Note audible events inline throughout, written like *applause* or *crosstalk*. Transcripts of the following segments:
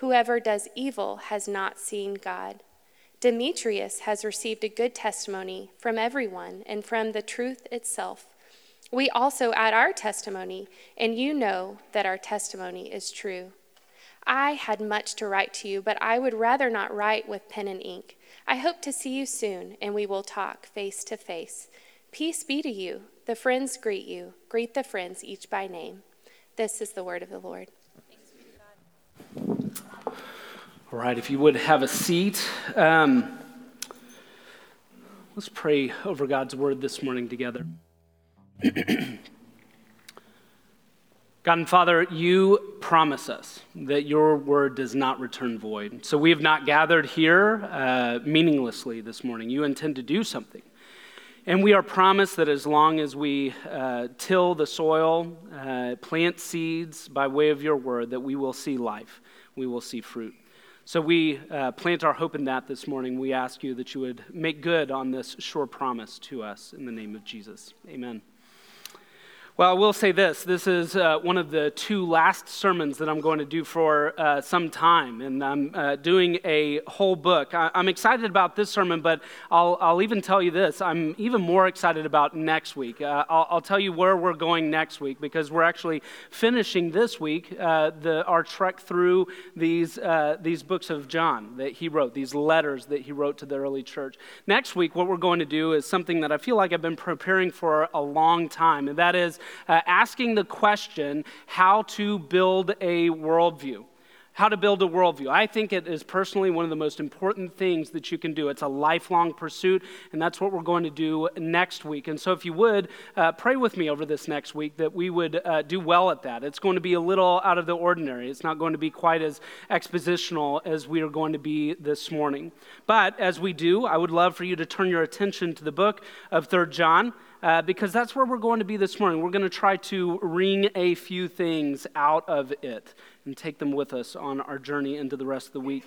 Whoever does evil has not seen God. Demetrius has received a good testimony from everyone and from the truth itself. We also add our testimony, and you know that our testimony is true. I had much to write to you, but I would rather not write with pen and ink. I hope to see you soon, and we will talk face to face. Peace be to you. The friends greet you. Greet the friends, each by name. This is the word of the Lord. All right, if you would have a seat. Um, let's pray over God's word this morning together. *clears throat* God and Father, you promise us that your word does not return void. So we have not gathered here uh, meaninglessly this morning. You intend to do something. And we are promised that as long as we uh, till the soil, uh, plant seeds by way of your word, that we will see life, we will see fruit. So we uh, plant our hope in that this morning. We ask you that you would make good on this sure promise to us in the name of Jesus. Amen. Well, I will say this. This is uh, one of the two last sermons that I'm going to do for uh, some time, and I'm uh, doing a whole book. I- am excited about this sermon, but I'll, I'll, even tell you this. I'm even more excited about next week. Uh, I'll, I'll, tell you where we're going next week because we're actually finishing this week uh, the, our trek through these, uh, these books of John that he wrote, these letters that he wrote to the early church. Next week, what we're going to do is something that I feel like I've been preparing for a long time, and that is uh, asking the question how to build a worldview. How to build a worldview. I think it is personally one of the most important things that you can do. It's a lifelong pursuit, and that's what we're going to do next week. And so, if you would, uh, pray with me over this next week that we would uh, do well at that. It's going to be a little out of the ordinary, it's not going to be quite as expositional as we are going to be this morning. But as we do, I would love for you to turn your attention to the book of Third John uh, because that's where we're going to be this morning. We're going to try to wring a few things out of it and take them with us on our journey into the rest of the week.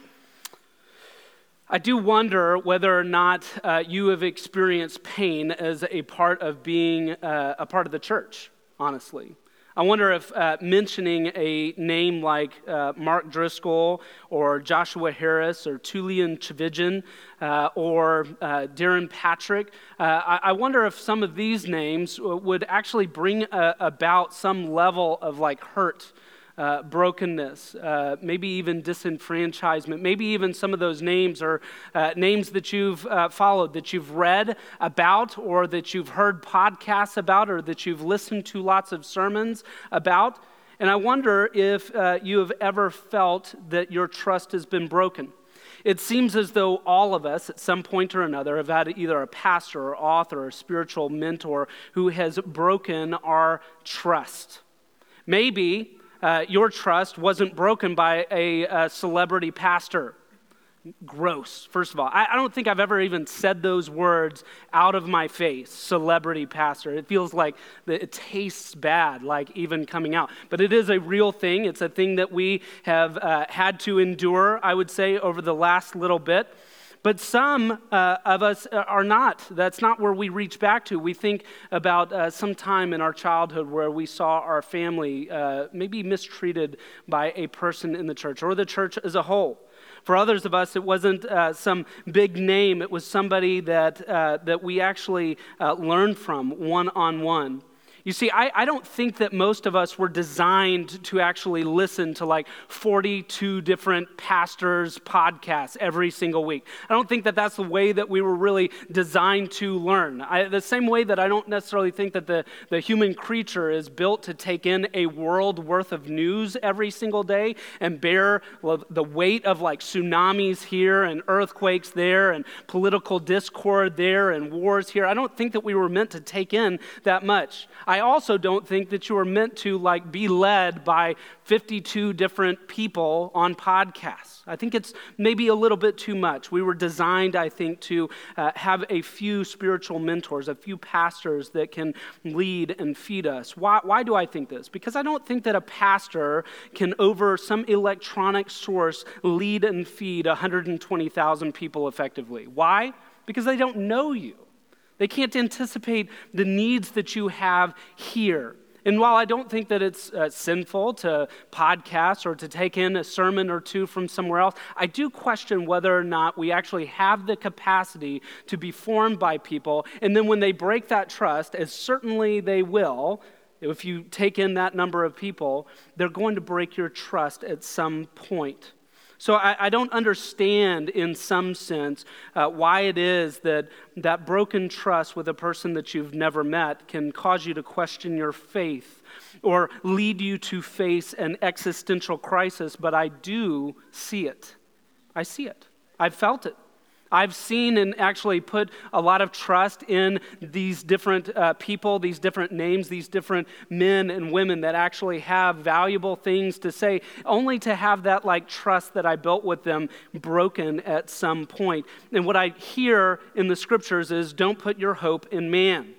I do wonder whether or not uh, you have experienced pain as a part of being uh, a part of the church, honestly. I wonder if uh, mentioning a name like uh, Mark Driscoll or Joshua Harris or Tullian Tchividjian uh, or uh, Darrin Patrick, uh, I-, I, wonder if some of these names would actually bring uh, about some level of like hurt uh, brokenness, uh, maybe even disenfranchisement. Maybe even some of those names are uh, names that you've uh, followed, that you've read about, or that you've heard podcasts about, or that you've listened to lots of sermons about. And I wonder if uh, you have ever felt that your trust has been broken. It seems as though all of us, at some point or another, have had either a pastor or author or spiritual mentor who has broken our trust. Maybe uh, your trust wasn't broken by a, a, celebrity pastor. Gross, first of all. I, I don't think I've ever even said those words out of my face, celebrity pastor. It feels like it tastes bad, like even coming out. But it is a real thing. It's a thing that we have uh, had to endure, I would say, over the last little bit. But some uh, of us uh, are not. That's not where we reach back to. We think about uh, some time in our childhood where we saw our family uh, maybe mistreated by a person in the church or the church as a whole. For others of us, it wasn't uh, some big name, it was somebody that, uh, that we actually learned from one on one. You see, I, I don't think that most of us were designed to actually listen to like 42 different pastors' podcasts every single week. I don't think that that's the way that we were really designed to learn. I, the same way that I don't necessarily think that the, the human creature is built to take in a world worth of news every single day and bear the weight of like tsunamis here and earthquakes there and political discord there and wars here. I don't think that we were meant to take in that much. Also don't think that you are meant to like be led by 52 different people on podcasts. I think it's maybe a little bit too much. We were designed, I think, to uh, have a few spiritual mentors, a few pastors that can lead and feed us. Why, why do I think this? Because I don't think that a pastor can, over some electronic source, lead and feed 120,000 people effectively. Why? Because they don't know you. They can't anticipate the needs that you have here. And while I don't think that it's uh, sinful to podcast or to take in a sermon or two from somewhere else, I do question whether or not we actually have the capacity to be formed by people. And then when they break that trust, as certainly they will, if you take in that number of people, they're going to break your trust at some point. So I, I don't understand, in some sense, uh, why it is that that broken trust with a person that you've never met can cause you to question your faith or lead you to face an existential crisis, but I do see it. I see it. I've felt it. I've seen and actually put a lot of trust in these different uh, people, these different names, these different men and women that actually have valuable things to say, only to have that like trust that I built with them broken at some point. And what I hear in the scriptures is don't put your hope in man.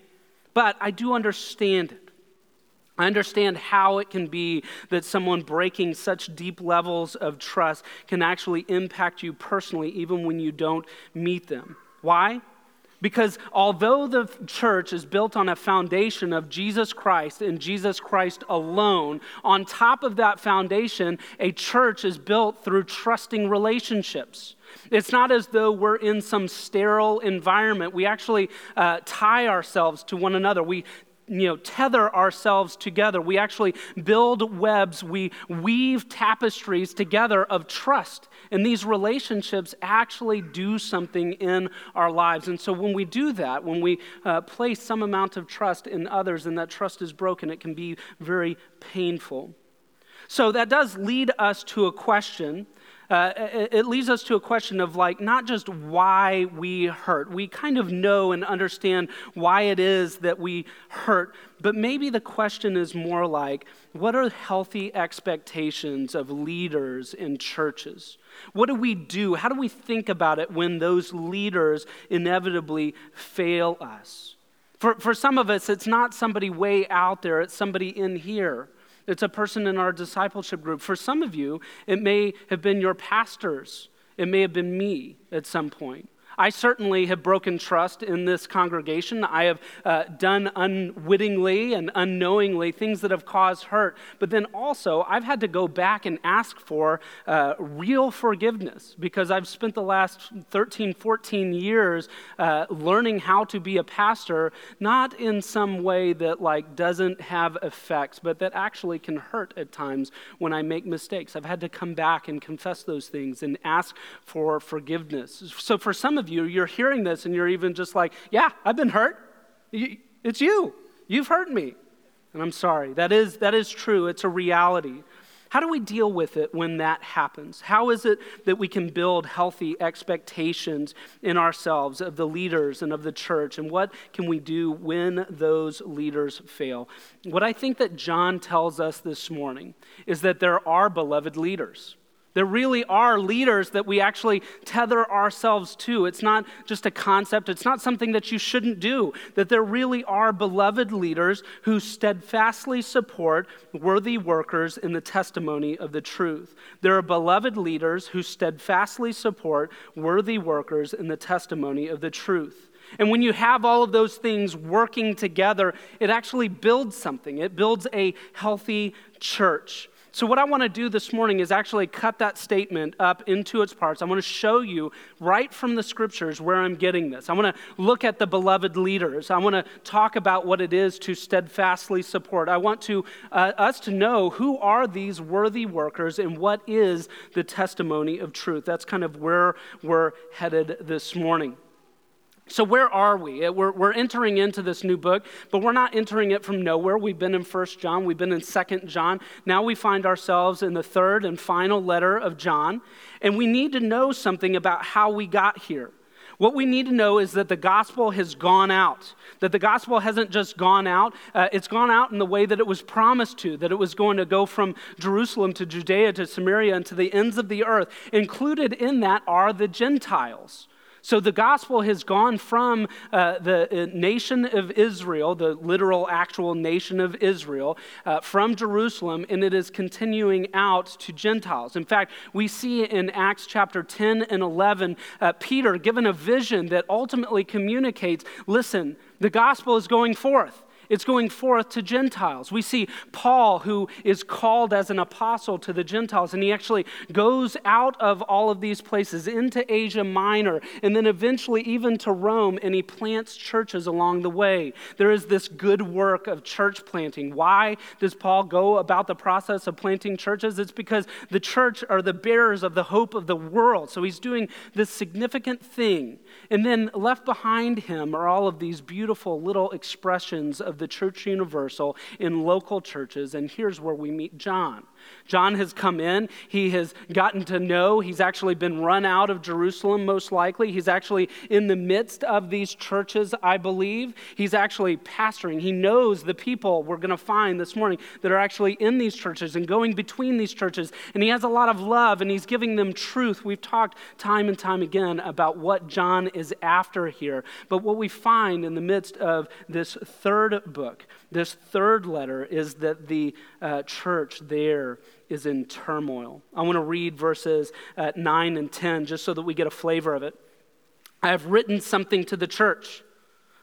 But I do understand it. I understand how it can be that someone breaking such deep levels of trust can actually impact you personally, even when you don't meet them. Why? Because although the church is built on a foundation of Jesus Christ and Jesus Christ alone, on top of that foundation, a church is built through trusting relationships. It's not as though we're in some sterile environment. We actually uh, tie ourselves to one another. We you know, tether ourselves together. We actually build webs, we weave tapestries together of trust. And these relationships actually do something in our lives. And so when we do that, when we uh, place some amount of trust in others and that trust is broken, it can be very painful. So that does lead us to a question uh, it leads us to a question of like not just why we hurt. We kind of know and understand why it is that we hurt, but maybe the question is more like what are healthy expectations of leaders in churches? What do we do? How do we think about it when those leaders inevitably fail us? For, for some of us, it's not somebody way out there, it's somebody in here. It's a person in our discipleship group. For some of you, it may have been your pastors. It may have been me at some point. I certainly have broken trust in this congregation. I have uh, done unwittingly and unknowingly things that have caused hurt. But then also, I've had to go back and ask for uh, real forgiveness because I've spent the last 13, 14 years uh, learning how to be a pastor, not in some way that like doesn't have effects, but that actually can hurt at times when I make mistakes. I've had to come back and confess those things and ask for forgiveness. So for some of of you, you're hearing this and you're even just like, yeah, I've been hurt. It's you. You've hurt me. And I'm sorry. That is, that is true. It's a reality. How do we deal with it when that happens? How is it that we can build healthy expectations in ourselves of the leaders and of the church? And what can we do when those leaders fail? What I think that John tells us this morning is that there are beloved leaders. There really are leaders that we actually tether ourselves to. It's not just a concept, it's not something that you shouldn't do. That there really are beloved leaders who steadfastly support worthy workers in the testimony of the truth. There are beloved leaders who steadfastly support worthy workers in the testimony of the truth. And when you have all of those things working together, it actually builds something. It builds a healthy church. So, what I want to do this morning is actually cut that statement up into its parts. I want to show you right from the scriptures where I'm getting this. I want to look at the beloved leaders. I want to talk about what it is to steadfastly support. I want to, uh, us to know who are these worthy workers and what is the testimony of truth. That's kind of where we're headed this morning. So, where are we? Uh, we're, we're entering into this new book, but we're not entering it from nowhere. We've been in First John, we've been in Second John. Now we find ourselves in the third and final letter of John, and we need to know something about how we got here. What we need to know is that the gospel has gone out, that the gospel hasn't just gone out, uh, it's gone out in the way that it was promised to, that it was going to go from Jerusalem to Judea to Samaria and to the ends of the earth. Included in that are the Gentiles. So the gospel has gone from uh, the uh, nation of Israel, the literal, actual nation of Israel, uh, from Jerusalem, and it is continuing out to Gentiles. In fact, we see in Acts chapter 10 and 11, uh, Peter given a vision that ultimately communicates listen, the gospel is going forth. It's going forth to Gentiles. We see Paul, who is called as an apostle to the Gentiles, and he actually goes out of all of these places into Asia Minor and then eventually even to Rome, and he plants churches along the way. There is this good work of church planting. Why does Paul go about the process of planting churches? It's because the church are the bearers of the hope of the world. So he's doing this significant thing. And then left behind him are all of these beautiful little expressions of the church universal in local churches. And here's where we meet John. John has come in. He has gotten to know. He's actually been run out of Jerusalem, most likely. He's actually in the midst of these churches, I believe. He's actually pastoring. He knows the people we're going to find this morning that are actually in these churches and going between these churches. And he has a lot of love and he's giving them truth. We've talked time and time again about what John is after here. But what we find in the midst of this third book, this third letter, is that the uh, church there is in turmoil. I want to read verses uh, 9 and 10 just so that we get a flavor of it. I have written something to the church.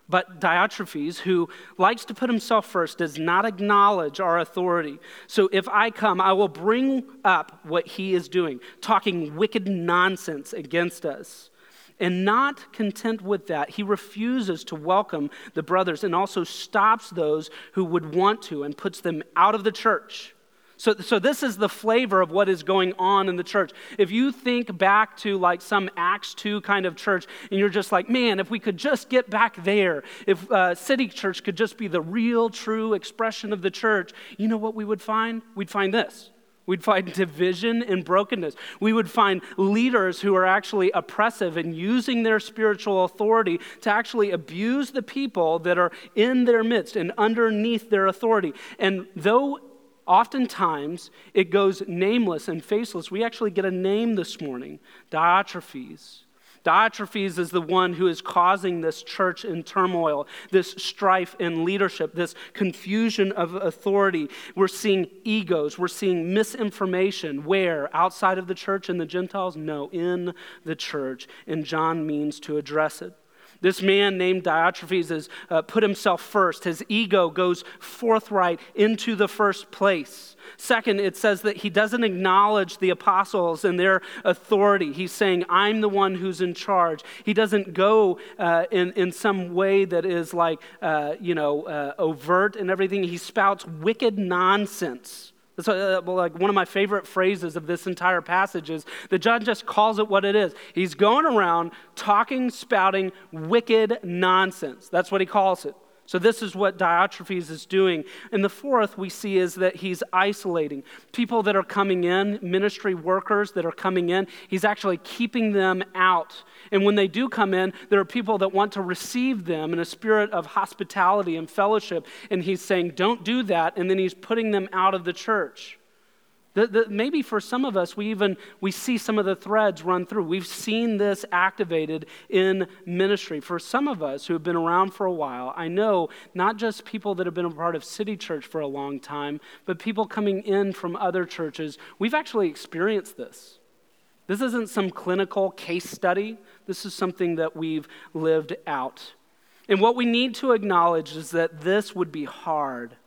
But Diotrephes, who likes to put himself first, does not acknowledge our authority. So if I come, I will bring up what he is doing, talking wicked nonsense against us. And not content with that, he refuses to welcome the brothers and also stops those who would want to and puts them out of the church. So, so this is the flavor of what is going on in the church. If you think back to like some Acts 2 kind of church, and you're just like, man, if we could just get back there, if uh, City Church could just be the real, true expression of the church, you know what we would find? We'd find this. We'd find *laughs* division and brokenness. We would find leaders who are actually oppressive and using their spiritual authority to actually abuse the people that are in their midst and underneath their authority. And though Oftentimes, it goes nameless and faceless. We actually get a name this morning Diotrephes. Diotrephes is the one who is causing this church in turmoil, this strife in leadership, this confusion of authority. We're seeing egos, we're seeing misinformation. Where? Outside of the church and the Gentiles? No, in the church. And John means to address it. This man named Diotrephes has uh, put himself first. His ego goes forthright into the first place. Second, it says that he doesn't acknowledge the apostles and their authority. He's saying, I'm the one who's in charge. He doesn't go uh, in, in some way that is like, uh, you know, uh, overt and everything. He spouts wicked nonsense. That's uh, like one of my favorite phrases of this entire passage is that John just calls it what it is. He's going around talking, spouting wicked nonsense. That's what he calls it. So, this is what Diotrephes is doing. And the fourth we see is that he's isolating people that are coming in, ministry workers that are coming in, he's actually keeping them out. And when they do come in, there are people that want to receive them in a spirit of hospitality and fellowship. And he's saying, don't do that. And then he's putting them out of the church. The, the, maybe for some of us, we even we see some of the threads run through. We've seen this activated in ministry. For some of us who have been around for a while, I know not just people that have been a part of City Church for a long time, but people coming in from other churches. We've actually experienced this. This isn't some clinical case study. This is something that we've lived out. And what we need to acknowledge is that this would be hard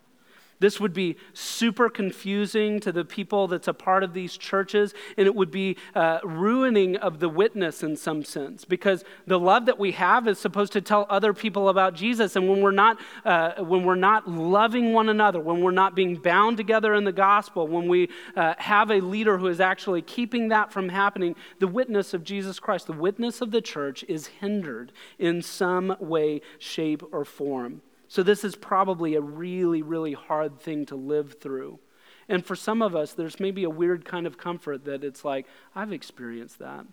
this would be super confusing to the people that's a part of these churches, and it would be uh, ruining of the witness in some sense because the love that we have is supposed to tell other people about Jesus. And when we're not, uh, when we're not loving one another, when we're not being bound together in the gospel, when we uh, have a leader who is actually keeping that from happening, the witness of Jesus Christ, the witness of the church, is hindered in some way, shape, or form. So, this is probably a really, really hard thing to live through. And for some of us, there's maybe a weird kind of comfort that it's like, I've experienced that.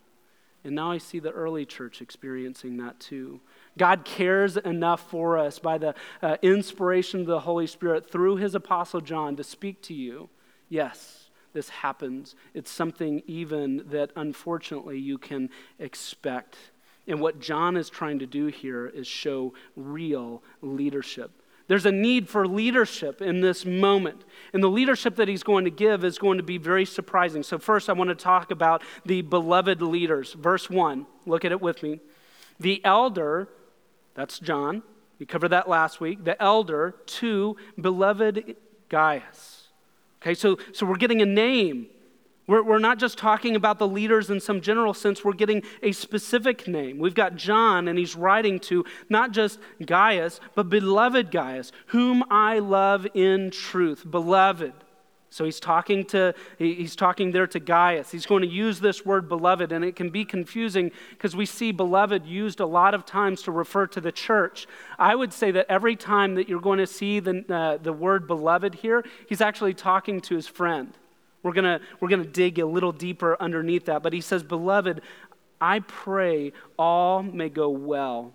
And now I see the early church experiencing that too. God cares enough for us by the uh, inspiration of the Holy Spirit through his apostle John to speak to you. Yes, this happens. It's something even that unfortunately you can expect. And what John is trying to do here is show real leadership. There's a need for leadership in this moment. And the leadership that he's going to give is going to be very surprising. So, first, I want to talk about the beloved leaders. Verse 1, look at it with me. The elder, that's John, we covered that last week. The elder to beloved Gaius. Okay, so, so we're getting a name we're, we're not just talking about the leaders in some general sense, we're getting a specific name. We've got John, and he's writing to not just Gaius, but beloved Gaius, whom I love in truth. Beloved. So he's talking to he's talking there to Gaius. He's going to use this word beloved and it can be confusing because we see beloved used a lot of times to refer to the church. I would say that every time that you're going to see the uh, the word beloved here, he's actually talking to his friend. We're going we're going to dig a little deeper underneath that. But he says, Beloved, I pray all may go well.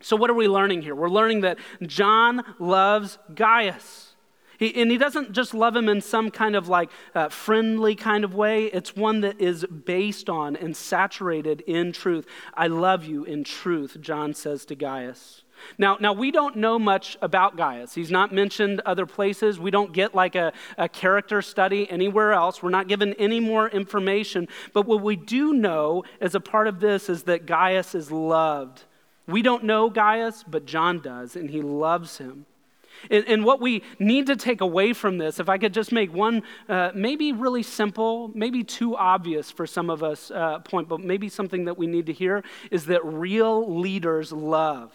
So, what are we learning here? We're learning that John loves Gaius. He, and he doesn't just love him in some kind of like uh, friendly kind of way. It's one that is based on and saturated in truth. I love you in truth, John says to Gaius. Now, now, we don't know much about Gaius. He's not mentioned other places. We don't get like a, a character study anywhere else. We're not given any more information. But what we do know as a part of this is that Gaius is loved. We don't know Gaius, but John does, and he loves him. And, and what we need to take away from this, if I could just make one, uh, maybe really simple, maybe too obvious for some of us uh, point, but maybe something that we need to hear, is that real leaders love.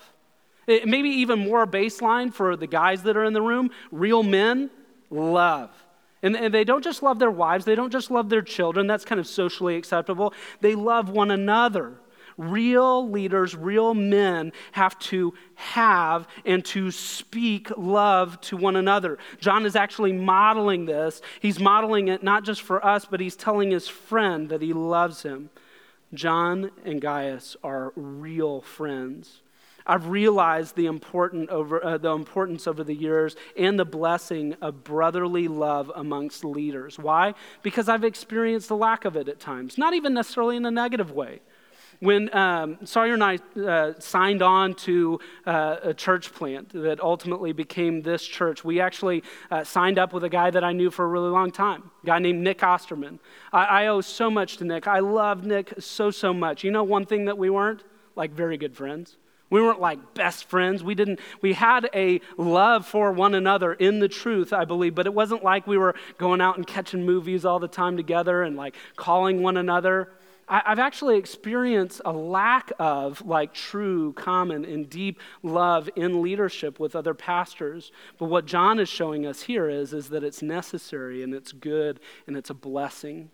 It, maybe even more baseline for the guys that are in the room real men love. And, and they don't just love their wives, they don't just love their children. That's kind of socially acceptable. They love one another. Real leaders, real men have to have and to speak love to one another. John is actually modeling this. He's modeling it not just for us, but he's telling his friend that he loves him. John and Gaius are real friends. I've realized the, important over, uh, the importance over the years and the blessing of brotherly love amongst leaders. Why? Because I've experienced the lack of it at times, not even necessarily in a negative way. When um, Sawyer and I uh, signed on to uh, a church plant that ultimately became this church, we actually uh, signed up with a guy that I knew for a really long time, a guy named Nick Osterman. I, I owe so much to Nick. I love Nick so, so much. You know, one thing that we weren't? Like, very good friends. We weren't like best friends. We didn't we had a love for one another in the truth, I believe, but it wasn't like we were going out and catching movies all the time together and like calling one another. I've actually experienced a lack of like true, common, and deep love in leadership with other pastors. But what John is showing us here is, is that it's necessary and it's good and it's a blessing.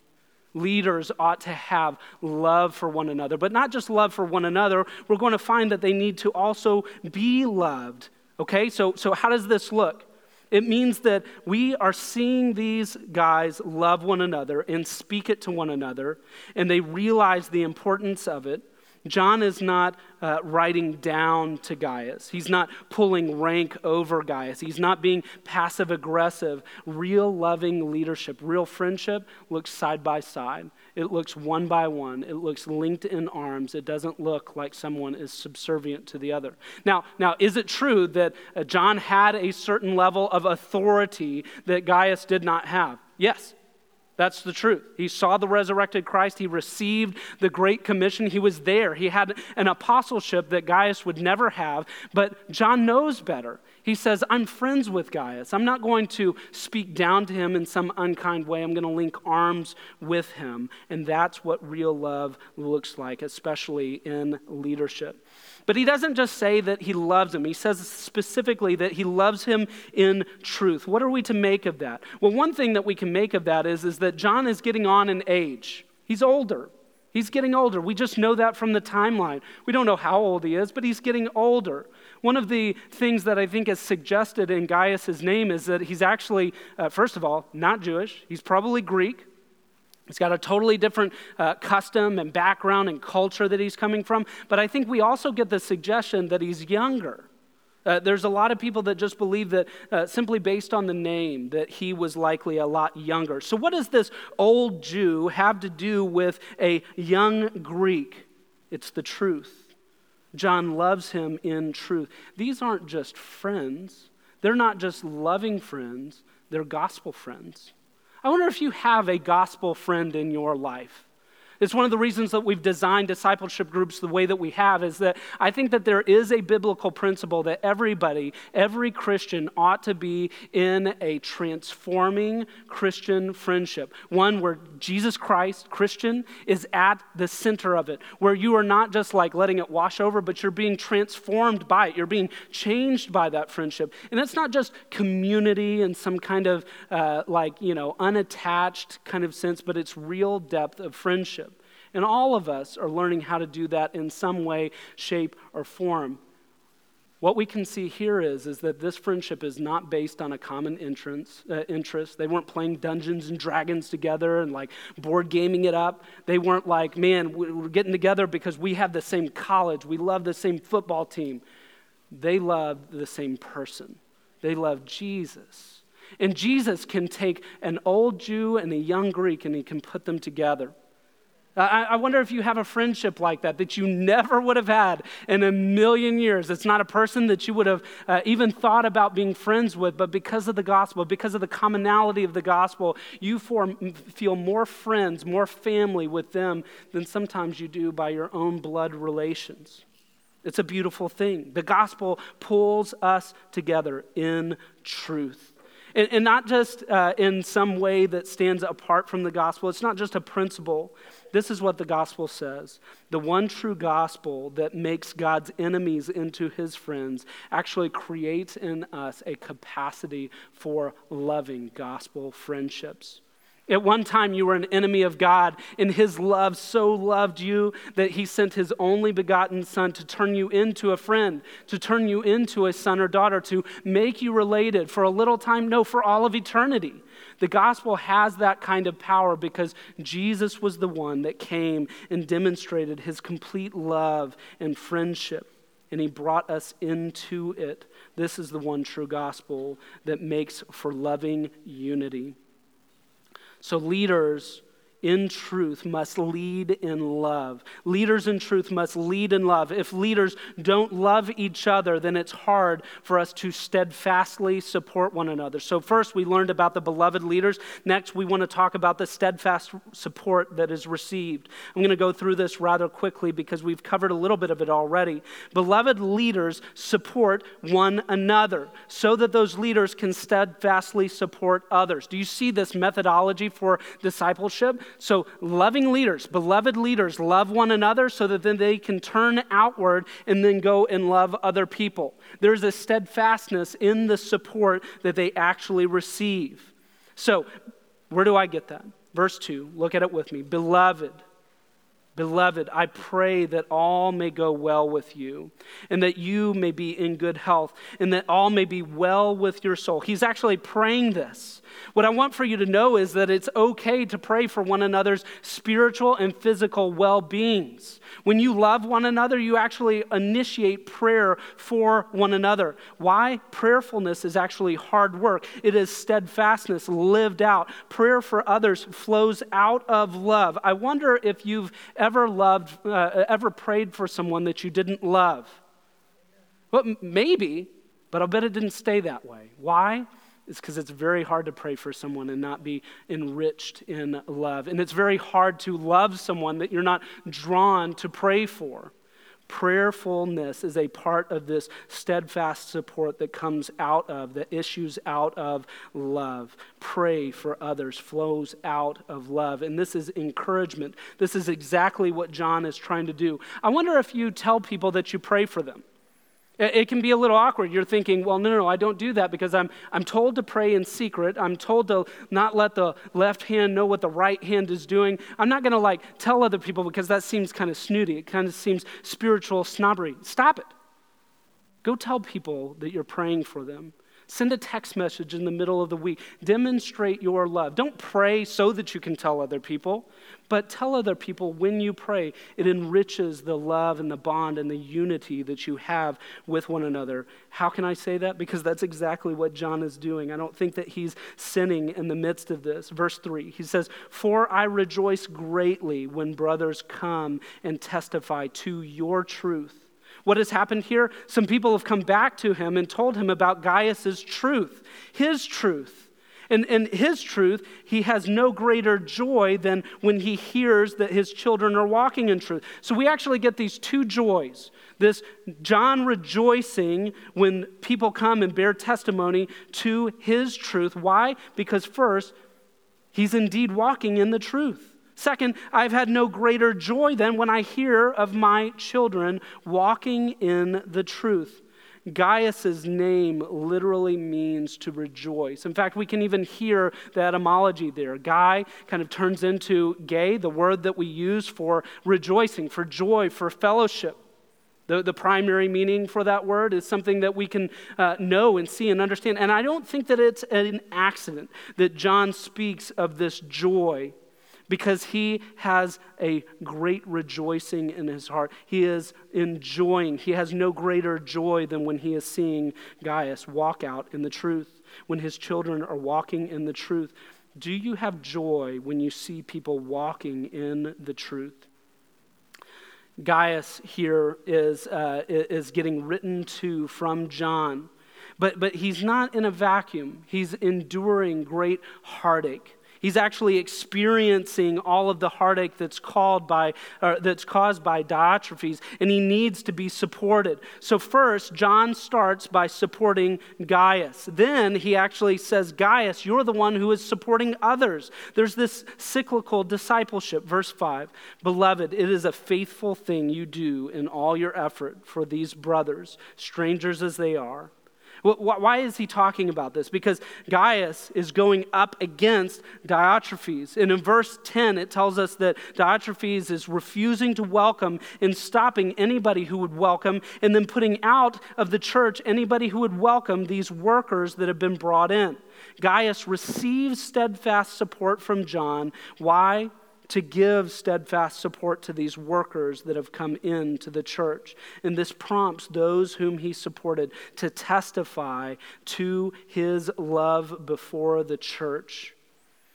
Leaders ought to have love for one another, but not just love for one another. We're going to find that they need to also be loved. Okay, so, so how does this look? It means that we are seeing these guys love one another and speak it to one another, and they realize the importance of it. John is not uh, writing down to Gaius. He's not pulling rank over Gaius. He's not being passive aggressive. Real loving leadership, real friendship looks side by side. It looks one by one. It looks linked in arms. It doesn't look like someone is subservient to the other. Now, now is it true that uh, John had a certain level of authority that Gaius did not have? Yes. That's the truth. He saw the resurrected Christ. He received the Great Commission. He was there. He had an apostleship that Gaius would never have, but John knows better. He says, I'm friends with Gaius. I'm not going to speak down to him in some unkind way. I'm going to link arms with him. And that's what real love looks like, especially in leadership. But he doesn't just say that he loves him, he says specifically that he loves him in truth. What are we to make of that? Well, one thing that we can make of that is, is that John is getting on in age, he's older. He's getting older. We just know that from the timeline. We don't know how old he is, but he's getting older. One of the things that I think is suggested in Gaius' name is that he's actually, uh, first of all, not Jewish. He's probably Greek. He's got a totally different uh, custom and background and culture that he's coming from. But I think we also get the suggestion that he's younger. Uh, there's a lot of people that just believe that uh, simply based on the name that he was likely a lot younger. So what does this old Jew have to do with a young Greek? It's the truth. John loves him in truth. These aren't just friends. They're not just loving friends, they're gospel friends. I wonder if you have a gospel friend in your life. It's one of the reasons that we've designed discipleship groups the way that we have is that I think that there is a biblical principle that everybody, every Christian ought to be in a transforming Christian friendship. One where Jesus Christ, Christian, is at the center of it, where you are not just like letting it wash over, but you're being transformed by it. You're being changed by that friendship. And it's not just community and some kind of uh, like, you know, unattached kind of sense, but it's real depth of friendship. And all of us are learning how to do that in some way, shape, or form. What we can see here is, is that this friendship is not based on a common entrance, uh, interest. They weren't playing Dungeons and Dragons together and like board gaming it up. They weren't like, man, we're getting together because we have the same college. We love the same football team. They loved the same person. They loved Jesus. And Jesus can take an old Jew and a young Greek and he can put them together. I, wonder if you have a friendship like that that you never would have had in a million years. It's not a person that you would have uh, even thought about being friends with, but because of the gospel, because of the commonality of the gospel, you form, feel more friends, more family with them than sometimes you do by your own blood relations. It's a beautiful thing. The gospel pulls us together in truth. And, and not just uh, in some way that stands apart from the gospel, it's not just a principle. This is what the gospel says the one true gospel that makes God's enemies into his friends actually creates in us a capacity for loving gospel friendships. At one time, you were an enemy of God, and His love so loved you that He sent His only begotten Son to turn you into a friend, to turn you into a son or daughter, to make you related for a little time, no, for all of eternity. The gospel has that kind of power because Jesus was the one that came and demonstrated His complete love and friendship, and He brought us into it. This is the one true gospel that makes for loving unity. So, leaders in truth must lead in love. Leaders in truth must lead in love. If leaders don't love each other, then it's hard for us to steadfastly support one another. So, first, we learned about the beloved leaders. Next, we want to talk about the steadfast support that is received. I'm going to go through this rather quickly because we've covered a little bit of it already. Beloved leaders support one another so that those leaders can steadfastly support others. Do you see this methodology for discipleship? So, loving leaders, beloved leaders, love one another so that then they can turn outward and then go and love other people. There's a steadfastness in the support that they actually receive. So, where do I get that? Verse 2, look at it with me. Beloved, Beloved, I pray that all may go well with you, and that you may be in good health, and that all may be well with your soul. He's actually praying this. What I want for you to know is that it's okay to pray for one another's spiritual and physical well beings. When you love one another, you actually initiate prayer for one another. Why? Prayerfulness is actually hard work, it is steadfastness lived out. Prayer for others flows out of love. I wonder if you've ever loved, uh, ever prayed for someone that you didn't love. Well, maybe, but I'll bet it didn't stay that way. Why? is because it's very hard to pray for someone and not be enriched in love. And it's very hard to love someone that you're not drawn to pray for. Prayerfulness is a part of this steadfast support that comes out of, that issues out of love. Pray for others flows out of love. And this is encouragement. This is exactly what John is trying to do. I wonder if you tell people that you pray for them. It can be a little awkward. You're thinking, well, no, no, no, I don't do that because I'm, I'm told to pray in secret. I'm told to not let the left hand know what the right hand is doing. I'm not going to like tell other people because that seems kind of snooty. It kind of seems spiritual snobbery. Stop it. Go tell people that you're praying for them. Send a text message in the middle of the week. Demonstrate your love. Don't pray so that you can tell other people, but tell other people when you pray. It enriches the love and the bond and the unity that you have with one another. How can I say that? Because that's exactly what John is doing. I don't think that he's sinning in the midst of this. Verse 3, he says, For I rejoice greatly when brothers come and testify to your truth. What has happened here? Some people have come back to him and told him about Gaius's truth, his truth. And, and his truth, he has no greater joy than when he hears that his children are walking in truth. So we actually get these two joys this John rejoicing when people come and bear testimony to his truth. Why? Because first, he's indeed walking in the truth. Second, I've had no greater joy than when I hear of my children walking in the truth. Gaius's name literally means to rejoice. In fact, we can even hear the etymology there. Guy kind of turns into gay, the word that we use for rejoicing, for joy, for fellowship. The, the primary meaning for that word is something that we can uh, know and see and understand. And I don't think that it's an accident that John speaks of this joy because he has a great rejoicing in his heart. He is enjoying, he has no greater joy than when he is seeing Gaius walk out in the truth, when his children are walking in the truth. Do you have joy when you see people walking in the truth? Gaius here is, uh, is getting written to from John, but, but he's not in a vacuum. He's enduring great heartache. He's actually experiencing all of the heartache that's, called by, that's caused by Diotrephes, and he needs to be supported. So, first, John starts by supporting Gaius. Then he actually says, Gaius, you're the one who is supporting others. There's this cyclical discipleship. Verse 5 Beloved, it is a faithful thing you do in all your effort for these brothers, strangers as they are why is he talking about this? Because Gaius is going up against Diotrephes. And in verse 10, it tells us that Diotrephes is refusing to welcome and stopping anybody who would welcome, and then putting out of the church anybody who would welcome these workers that have been brought in. Gaius receives steadfast support from John. Why? To give steadfast support to these workers that have come into the church. And this prompts those whom he supported to testify to his love before the church.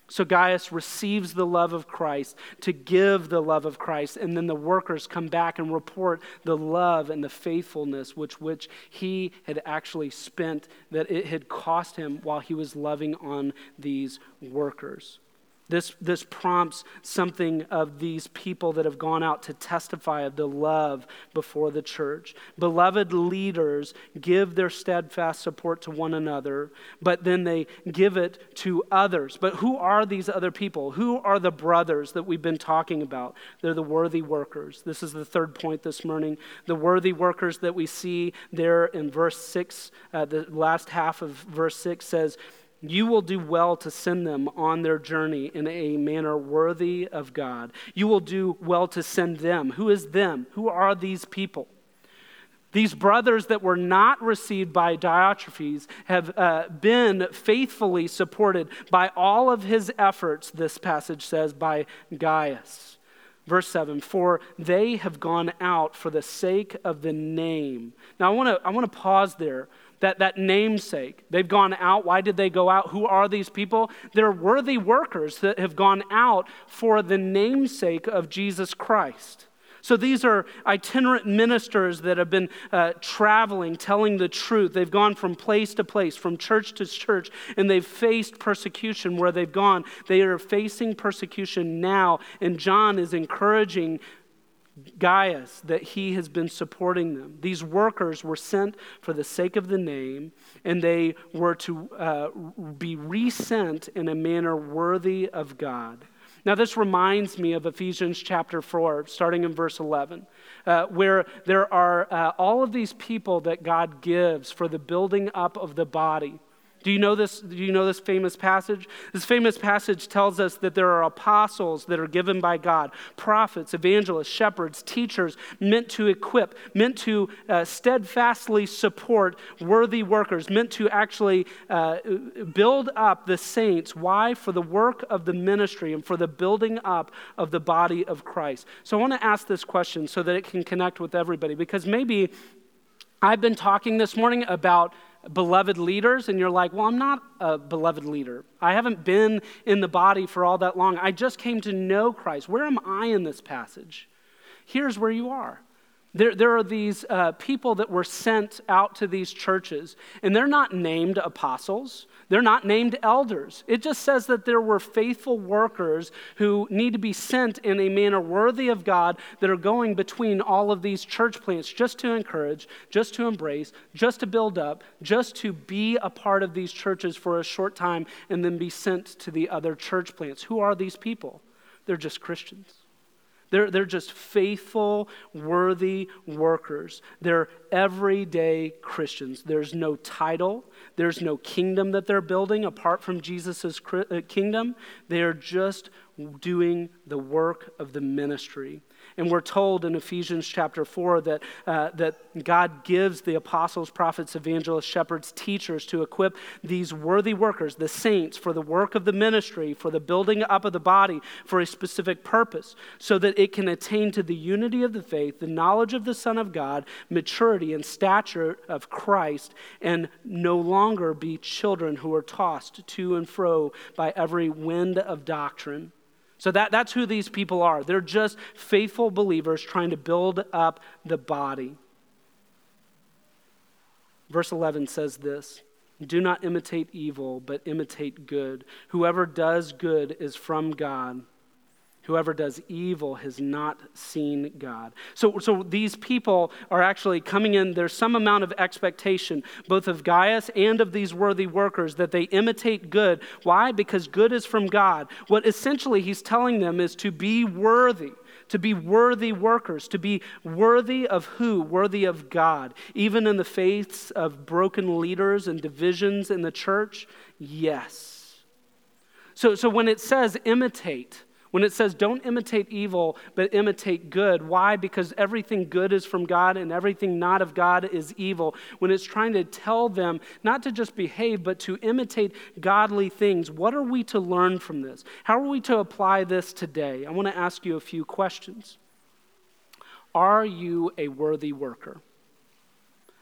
So Gaius receives the love of Christ to give the love of Christ, and then the workers come back and report the love and the faithfulness which, which he had actually spent, that it had cost him while he was loving on these workers. This, this prompts something of these people that have gone out to testify of the love before the church. Beloved leaders give their steadfast support to one another, but then they give it to others. But who are these other people? Who are the brothers that we've been talking about? They're the worthy workers. This is the third point this morning. The worthy workers that we see there in verse 6, uh, the last half of verse 6 says, you will do well to send them on their journey in a manner worthy of God. You will do well to send them. Who is them? Who are these people? These brothers that were not received by Diotrephes have uh, been faithfully supported by all of his efforts, this passage says, by Gaius. Verse 7 For they have gone out for the sake of the name. Now, I want to I wanna pause there that, that namesake. They've gone out. Why did they go out? Who are these people? They're worthy workers that have gone out for the namesake of Jesus Christ. So these are itinerant ministers that have been uh, traveling, telling the truth. They've gone from place to place, from church to church, and they've faced persecution where they've gone. They are facing persecution now, and John is encouraging Gaius that he has been supporting them. These workers were sent for the sake of the name, and they were to uh, be resent in a manner worthy of God. Now, this reminds me of Ephesians chapter 4, starting in verse 11, uh, where there are uh, all of these people that God gives for the building up of the body. Do you know this? Do you know this famous passage? This famous passage tells us that there are apostles that are given by God, prophets, evangelists, shepherds, teachers, meant to equip, meant to uh, steadfastly support worthy workers, meant to actually uh, build up the saints. Why? For the work of the ministry and for the building up of the body of Christ. So I want to ask this question so that it can connect with everybody, because maybe I've been talking this morning about beloved leaders, and you're like, well, I'm not a beloved leader. I haven't been in the body for all that long. I just came to know Christ. Where am I in this passage? Here's where you are. There, there are these uh, people that were sent out to these churches, and they're not named apostles. They're not named elders. It just says that there were faithful workers who need to be sent in a manner worthy of God that are going between all of these church plants just to encourage, just to embrace, just to build up, just to be a part of these churches for a short time and then be sent to the other church plants. Who are these people? They're just Christians. They're, they're just faithful, worthy workers. They're everyday Christians. There's no title, there's no kingdom that they're building apart from Jesus' uh, kingdom. They are just doing the work of the ministry. And we're told in Ephesians chapter 4 that, uh, that God gives the apostles, prophets, evangelists, shepherds, teachers to equip these worthy workers, the saints, for the work of the ministry, for the building up of the body, for a specific purpose, so that it can attain to the unity of the faith, the knowledge of the Son of God, maturity and stature of Christ, and no longer be children who are tossed to and fro by every wind of doctrine so that, that's who these people are. They're just faithful believers trying to build up the body. Verse 11 says this Do not imitate evil, but imitate good. Whoever does good is from God. Whoever does evil has not seen God. So, so these people are actually coming in. There's some amount of expectation, both of Gaius and of these worthy workers, that they imitate good. Why? Because good is from God. What essentially he's telling them is to be worthy to be worthy workers, to be worthy of who? Worthy of God. Even in the faiths of broken leaders and divisions in the church? Yes. So, so when it says imitate, when it says, don't imitate evil, but imitate good. Why? Because everything good is from God and everything not of God is evil. When it's trying to tell them not to just behave, but to imitate godly things, what are we to learn from this? How are we to apply this today? I want to ask you a few questions. Are you a worthy worker?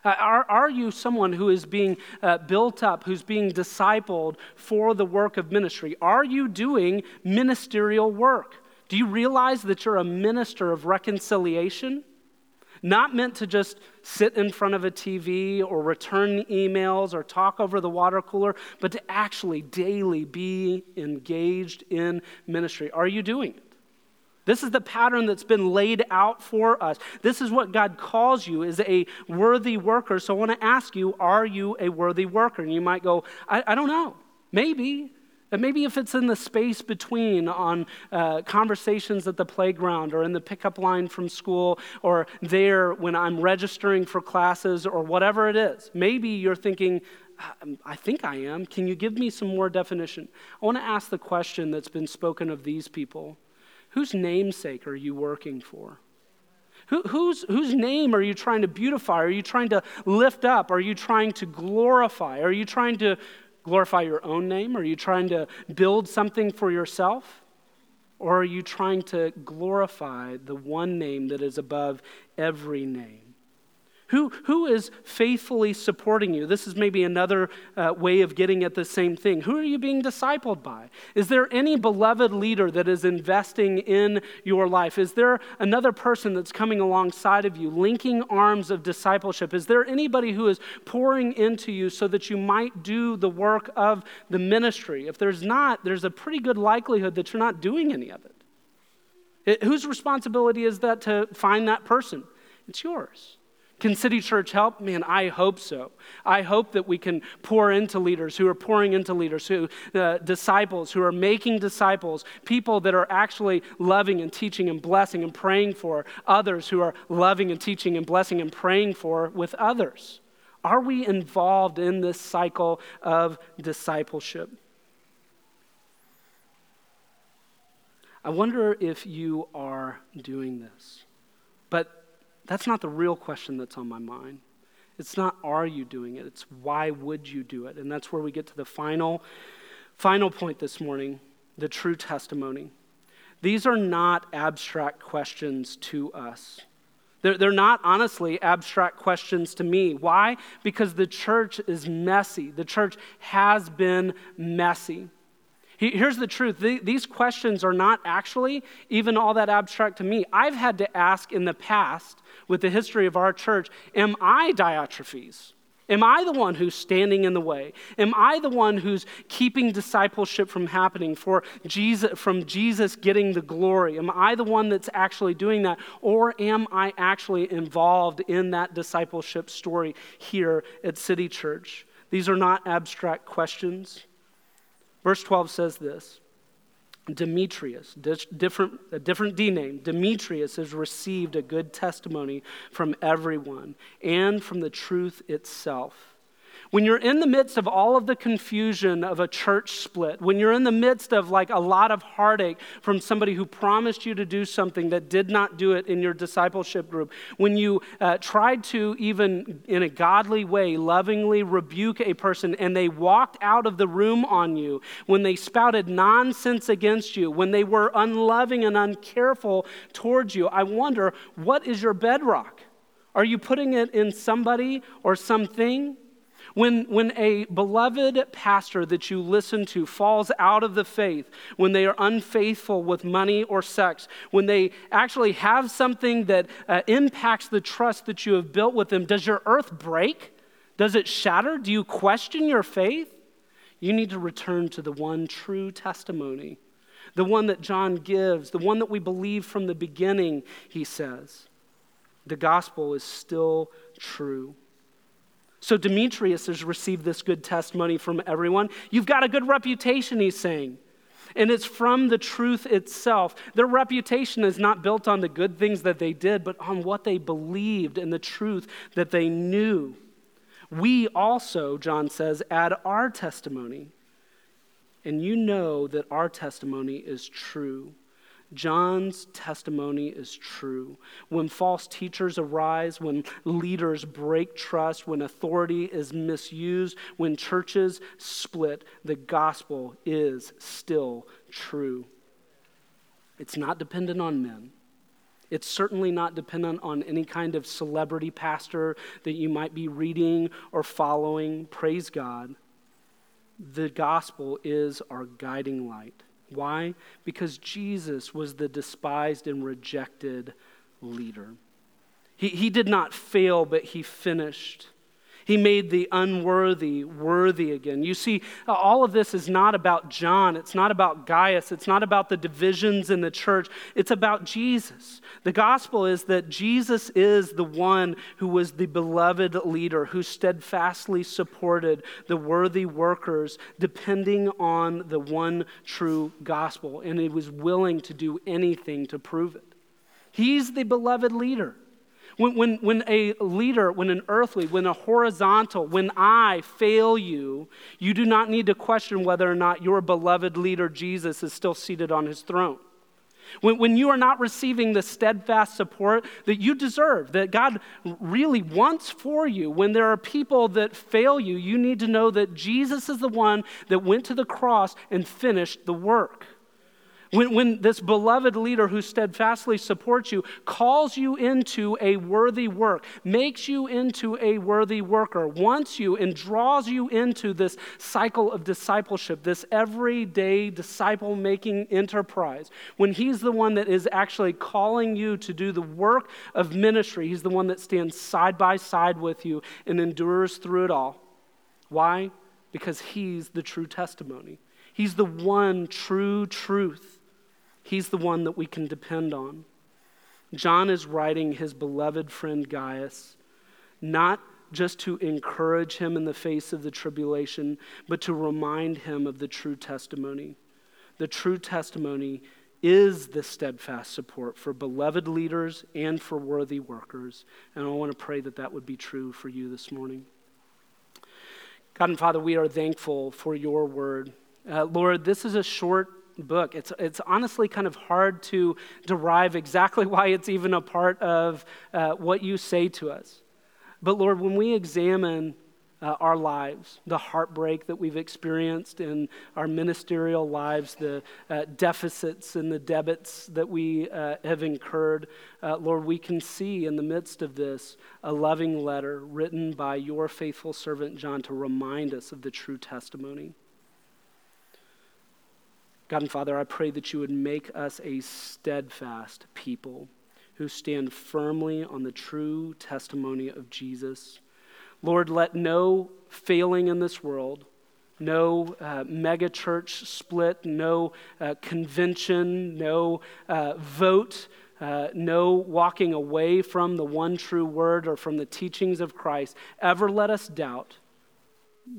Uh, are, are you someone who is being uh, built up, who's being discipled for the work of ministry? Are you doing ministerial work? Do you realize that you're a minister of reconciliation? Not meant to just sit in front of a TV or return emails or talk over the water cooler, but to actually daily be engaged in ministry. Are you doing it? This is the pattern that's been laid out for us. This is what God calls you as a worthy worker. So I want to ask you, are you a worthy worker? And you might go, I, I don't know. Maybe. And maybe if it's in the space between on uh, conversations at the playground or in the pickup line from school or there when I'm registering for classes or whatever it is, maybe you're thinking, I think I am. Can you give me some more definition? I want to ask the question that's been spoken of these people Whose namesake are you working for? Who, whose, whose name are you trying to beautify? Are you trying to lift up? Are you trying to glorify? Are you trying to glorify your own name? Are you trying to build something for yourself? Or are you trying to glorify the one name that is above every name? Who, who is faithfully supporting you? This is maybe another uh, way of getting at the same thing. Who are you being discipled by? Is there any beloved leader that is investing in your life? Is there another person that's coming alongside of you, linking arms of discipleship? Is there anybody who is pouring into you so that you might do the work of the ministry? If there's not, there's a pretty good likelihood that you're not doing any of it. it whose responsibility is that to find that person? It's yours. Can City Church help? Man, I hope so. I hope that we can pour into leaders who are pouring into leaders, who uh, disciples who are making disciples, people that are actually loving and teaching and blessing and praying for others who are loving and teaching and blessing and praying for with others. Are we involved in this cycle of discipleship? I wonder if you are doing this. But that's not the real question that's on my mind. It's not are you doing it, it's why would you do it? And that's where we get to the final final point this morning, the true testimony. These are not abstract questions to us. They're, they're not honestly abstract questions to me. Why? Because the church is messy. The church has been messy. Here's the truth these questions are not actually even all that abstract to me. I've had to ask in the past with the history of our church Am I Diotrephes? Am I the one who's standing in the way? Am I the one who's keeping discipleship from happening for Jesus, from Jesus getting the glory? Am I the one that's actually doing that? Or am I actually involved in that discipleship story here at City Church? These are not abstract questions. Verse 12 says this Demetrius, different, a different D name, Demetrius has received a good testimony from everyone and from the truth itself. When you're in the midst of all of the confusion of a church split, when you're in the midst of like a lot of heartache from somebody who promised you to do something that did not do it in your discipleship group, when you uh, tried to even in a godly way lovingly rebuke a person and they walked out of the room on you, when they spouted nonsense against you, when they were unloving and uncareful towards you, I wonder what is your bedrock? Are you putting it in somebody or something? When, when a beloved pastor that you listen to falls out of the faith, when they are unfaithful with money or sex, when they actually have something that uh, impacts the trust that you have built with them, does your earth break? Does it shatter? Do you question your faith? You need to return to the one true testimony, the one that John gives, the one that we believe from the beginning, he says. The gospel is still true. So Demetrius has received this good testimony from everyone. You've got a good reputation, he's saying. And it's from the truth itself. Their reputation is not built on the good things that they did, but on what they believed and the truth that they knew. We also, John says, add our testimony. And you know that our testimony is true. John's testimony is true. When false teachers arise, when leaders break trust, when authority is misused, when churches split, the gospel is still true. It's not dependent on men. It's certainly not dependent on any kind of celebrity pastor that you might be reading or following. Praise God. The gospel is our guiding light. Why? Because Jesus was the despised and rejected leader. He, he did not fail, but he finished. He made the unworthy worthy again. You see, all of this is not about John. It's not about Gaius. It's not about the divisions in the church. It's about Jesus. The gospel is that Jesus is the one who was the beloved leader, who steadfastly supported the worthy workers, depending on the one true gospel. And he was willing to do anything to prove it. He's the beloved leader. When, when, when a leader, when an earthly, when a horizontal, when I fail you, you do not need to question whether or not your beloved leader, Jesus, is still seated on his throne. When, when you are not receiving the steadfast support that you deserve, that God really wants for you, when there are people that fail you, you need to know that Jesus is the one that went to the cross and finished the work. When, when this beloved leader who steadfastly supports you calls you into a worthy work, makes you into a worthy worker, wants you and draws you into this cycle of discipleship, this everyday disciple making enterprise, when he's the one that is actually calling you to do the work of ministry, he's the one that stands side by side with you and endures through it all. Why? Because he's the true testimony. He's the one true truth. He's the one that we can depend on. John is writing his beloved friend Gaius, not just to encourage him in the face of the tribulation, but to remind him of the true testimony. The true testimony is the steadfast support for beloved leaders and for worthy workers. And I want to pray that that would be true for you this morning. God and Father, we are thankful for your word. Uh, Lord, this is a short book. It's, it's honestly kind of hard to derive exactly *laughs* why it's even a part of uh, what you say to us. But Lord, when we examine uh, our lives, the heartbreak that we've experienced in our ministerial lives, the uh, deficits and the debits that we uh, have incurred, uh, Lord, we can see in the midst of this a loving letter written by your faithful servant John to remind us of the true testimony. God and Father, I pray that you would make us a steadfast people who stand firmly on the true testimony of Jesus. Lord, let no failing in this world, no uh, megachurch split, no uh, convention, no uh, vote, uh, no walking away from the one true word or from the teachings of Christ ever let us doubt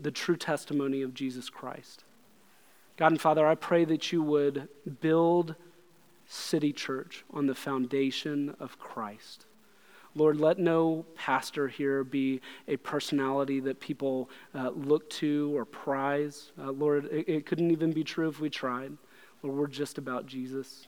the true testimony of Jesus Christ. God and Father, I pray that you would build City Church on the foundation of Christ. Lord, let no pastor here be a personality that people uh, look to or prize. Uh, Lord, it, it couldn't even be true if we tried. Lord, we're just about Jesus.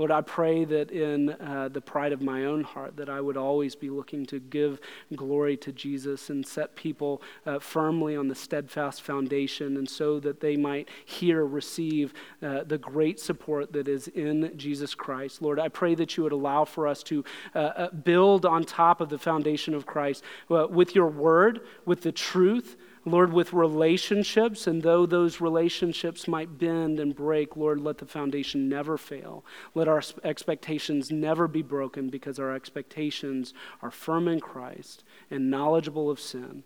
Lord, I pray that in uh, the pride of my own heart, that I would always be looking to give glory to Jesus and set people uh, firmly on the steadfast foundation, and so that they might hear, receive uh, the great support that is in Jesus Christ. Lord, I pray that you would allow for us to uh, uh, build on top of the foundation of Christ uh, with your word, with the truth. Lord, with relationships, and though those relationships might bend and break, Lord, let the foundation never fail. Let our expectations never be broken because our expectations are firm in Christ and knowledgeable of sin.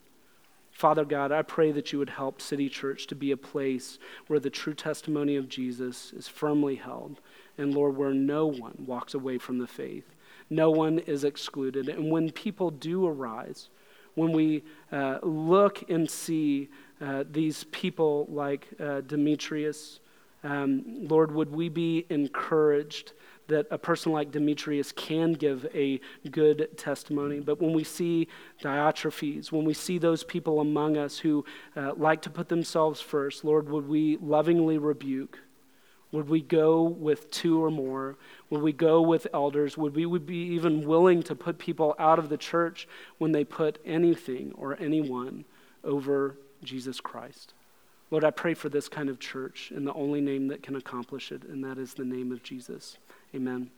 Father God, I pray that you would help City Church to be a place where the true testimony of Jesus is firmly held, and Lord, where no one walks away from the faith. No one is excluded. And when people do arise, when we uh, look and see uh, these people like uh, Demetrius, um, Lord, would we be encouraged that a person like Demetrius can give a good testimony? But when we see Diotrephes, when we see those people among us who uh, like to put themselves first, Lord, would we lovingly rebuke? Would we go with two or more? Would we go with elders? Would we would be even willing to put people out of the church when they put anything or anyone over Jesus Christ? Lord, I pray for this kind of church in the only name that can accomplish it, and that is the name of Jesus. Amen.